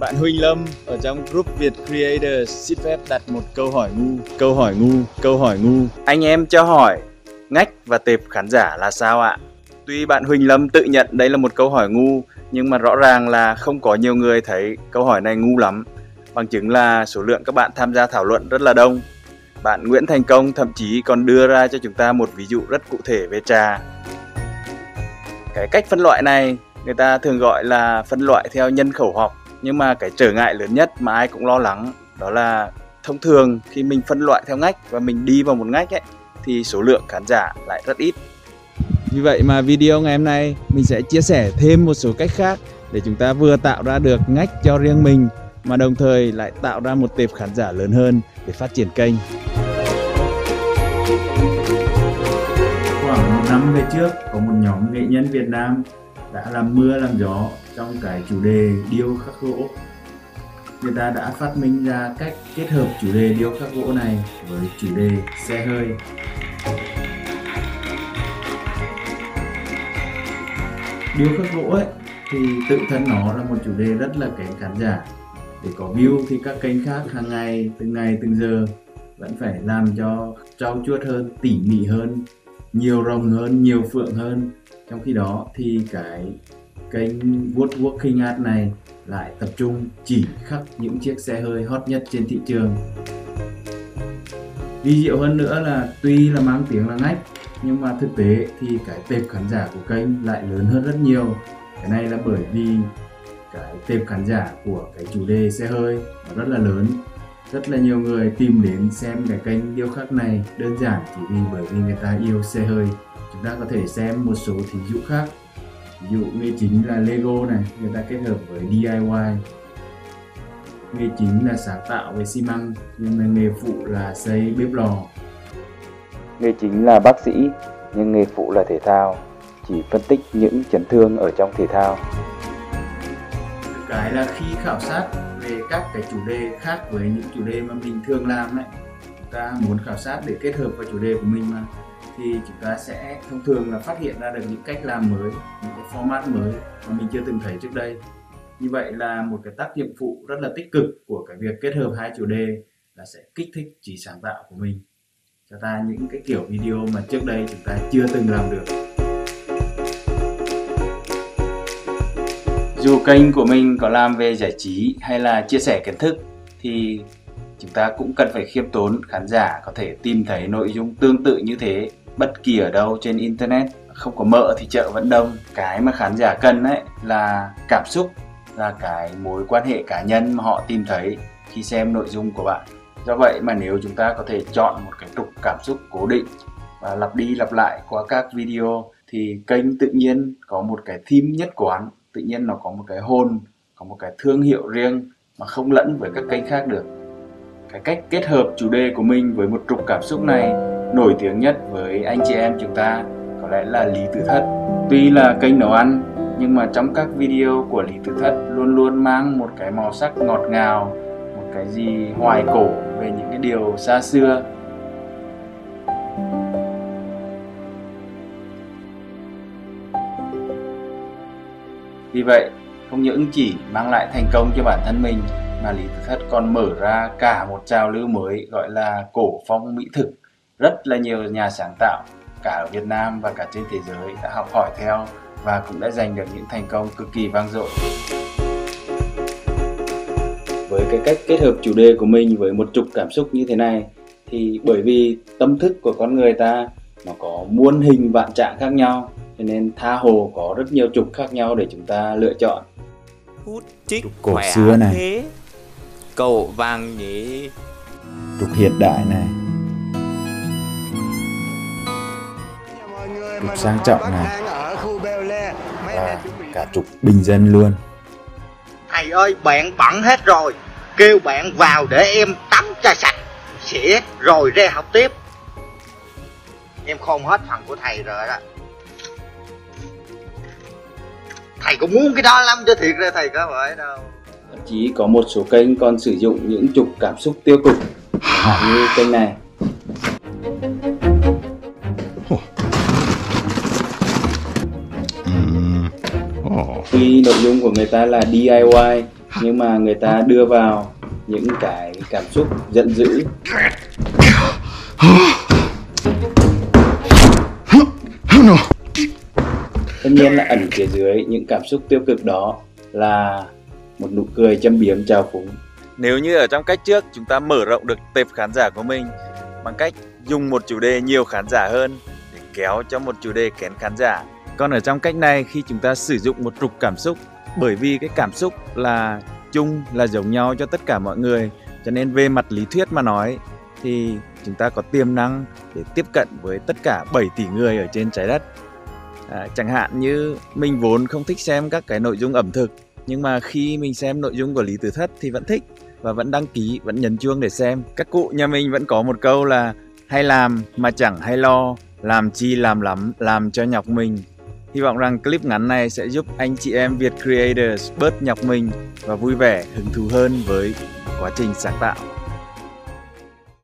Bạn Huỳnh Lâm ở trong group Việt Creator xin phép đặt một câu hỏi ngu, câu hỏi ngu, câu hỏi ngu. Anh em cho hỏi, ngách và tệp khán giả là sao ạ? Tuy bạn Huỳnh Lâm tự nhận đây là một câu hỏi ngu, nhưng mà rõ ràng là không có nhiều người thấy câu hỏi này ngu lắm. Bằng chứng là số lượng các bạn tham gia thảo luận rất là đông. Bạn Nguyễn Thành Công thậm chí còn đưa ra cho chúng ta một ví dụ rất cụ thể về trà. Cái cách phân loại này người ta thường gọi là phân loại theo nhân khẩu học nhưng mà cái trở ngại lớn nhất mà ai cũng lo lắng đó là thông thường khi mình phân loại theo ngách và mình đi vào một ngách ấy thì số lượng khán giả lại rất ít vì vậy mà video ngày hôm nay mình sẽ chia sẻ thêm một số cách khác để chúng ta vừa tạo ra được ngách cho riêng mình mà đồng thời lại tạo ra một tệp khán giả lớn hơn để phát triển kênh. Khoảng một năm về trước có một nhóm nghệ nhân Việt Nam đã làm mưa, làm gió trong cái chủ đề điêu khắc gỗ. Người ta đã phát minh ra cách kết hợp chủ đề điêu khắc gỗ này với chủ đề xe hơi. Điêu khắc gỗ ấy, thì tự thân nó là một chủ đề rất là kén khán giả. Để có view thì các kênh khác hàng ngày, từng ngày, từng giờ vẫn phải làm cho trau chuốt hơn, tỉ mỉ hơn, nhiều rồng hơn, nhiều phượng hơn trong khi đó thì cái kênh Woodworking Art này lại tập trung chỉ khắc những chiếc xe hơi hot nhất trên thị trường. Vi diệu hơn nữa là tuy là mang tiếng là ngách, nhưng mà thực tế thì cái tệp khán giả của kênh lại lớn hơn rất nhiều. Cái này là bởi vì cái tệp khán giả của cái chủ đề xe hơi nó rất là lớn. Rất là nhiều người tìm đến xem cái kênh điêu khắc này đơn giản chỉ vì bởi vì người ta yêu xe hơi chúng ta có thể xem một số thí dụ khác. Ví dụ nghề chính là Lego này người ta kết hợp với DIY nghề chính là sáng tạo về xi măng nhưng mà nghề phụ là xây bếp lò. Nghề chính là bác sĩ nhưng nghề phụ là thể thao chỉ phân tích những chấn thương ở trong thể thao. Cái là khi khảo sát về các cái chủ đề khác với những chủ đề mà mình thường làm ấy. Chúng ta muốn khảo sát để kết hợp vào chủ đề của mình mà thì chúng ta sẽ thông thường là phát hiện ra được những cách làm mới, những cái format mới mà mình chưa từng thấy trước đây. Như vậy là một cái tác dụng phụ rất là tích cực của cái việc kết hợp hai chủ đề là sẽ kích thích trí sáng tạo của mình cho ta những cái kiểu video mà trước đây chúng ta chưa từng làm được. Dù kênh của mình có làm về giải trí hay là chia sẻ kiến thức thì chúng ta cũng cần phải khiêm tốn, khán giả có thể tìm thấy nội dung tương tự như thế bất kỳ ở đâu trên internet, không có mợ thì chợ vẫn đông. Cái mà khán giả cần ấy là cảm xúc, là cái mối quan hệ cá nhân mà họ tìm thấy khi xem nội dung của bạn. Do vậy mà nếu chúng ta có thể chọn một cái trục cảm xúc cố định và lặp đi lặp lại qua các video thì kênh tự nhiên có một cái theme nhất quán. Tự nhiên nó có một cái hồn, có một cái thương hiệu riêng mà không lẫn với các kênh khác được. Cái cách kết hợp chủ đề của mình với một trục cảm xúc này nổi tiếng nhất với anh chị em chúng ta có lẽ là Lý Tử Thất. Tuy là kênh nấu ăn nhưng mà trong các video của Lý Tử Thất luôn luôn mang một cái màu sắc ngọt ngào, một cái gì hoài cổ về những cái điều xa xưa. Vì vậy, không những chỉ mang lại thành công cho bản thân mình mà Lý Tử Thất còn mở ra cả một trào lưu mới gọi là cổ phong mỹ thực rất là nhiều nhà sáng tạo cả ở Việt Nam và cả trên thế giới đã học hỏi theo và cũng đã giành được những thành công cực kỳ vang dội. Với cái cách kết hợp chủ đề của mình với một trục cảm xúc như thế này thì bởi vì tâm thức của con người ta nó có muôn hình vạn trạng khác nhau cho nên tha hồ có rất nhiều trục khác nhau để chúng ta lựa chọn. Hút chích trục cổ xưa này, thế. cậu vàng nhỉ. Trục hiện đại này, trục sang trọng này. Và cả trục bình dân luôn. Thầy ơi bạn bận hết rồi. Kêu bạn vào để em tắm cho sạch xỉa rồi ra học tiếp. Em khôn hết phần của thầy rồi đó. Thầy cũng muốn cái đó lắm chứ thiệt ra thầy có phải đâu. Thậm chí có một số kênh còn sử dụng những trục cảm xúc tiêu cực như kênh này Tuy nội dung của người ta là DIY nhưng mà người ta đưa vào những cái cảm xúc giận dữ tất nhiên là ẩn phía dưới những cảm xúc tiêu cực đó là một nụ cười châm biếm trào phúng Nếu như ở trong cách trước, chúng ta mở rộng được tệp khán giả của mình bằng cách dùng một chủ đề nhiều khán giả hơn để kéo cho một chủ đề kén khán giả. Còn ở trong cách này khi chúng ta sử dụng một trục cảm xúc bởi vì cái cảm xúc là chung là giống nhau cho tất cả mọi người cho nên về mặt lý thuyết mà nói thì chúng ta có tiềm năng để tiếp cận với tất cả 7 tỷ người ở trên trái đất. À, chẳng hạn như mình vốn không thích xem các cái nội dung ẩm thực nhưng mà khi mình xem nội dung của Lý Tử Thất thì vẫn thích và vẫn đăng ký, vẫn nhấn chuông để xem. Các cụ nhà mình vẫn có một câu là hay làm mà chẳng hay lo, làm chi làm lắm, làm cho nhọc mình. Hy vọng rằng clip ngắn này sẽ giúp anh chị em Việt Creators bớt nhọc mình và vui vẻ, hứng thú hơn với quá trình sáng tạo.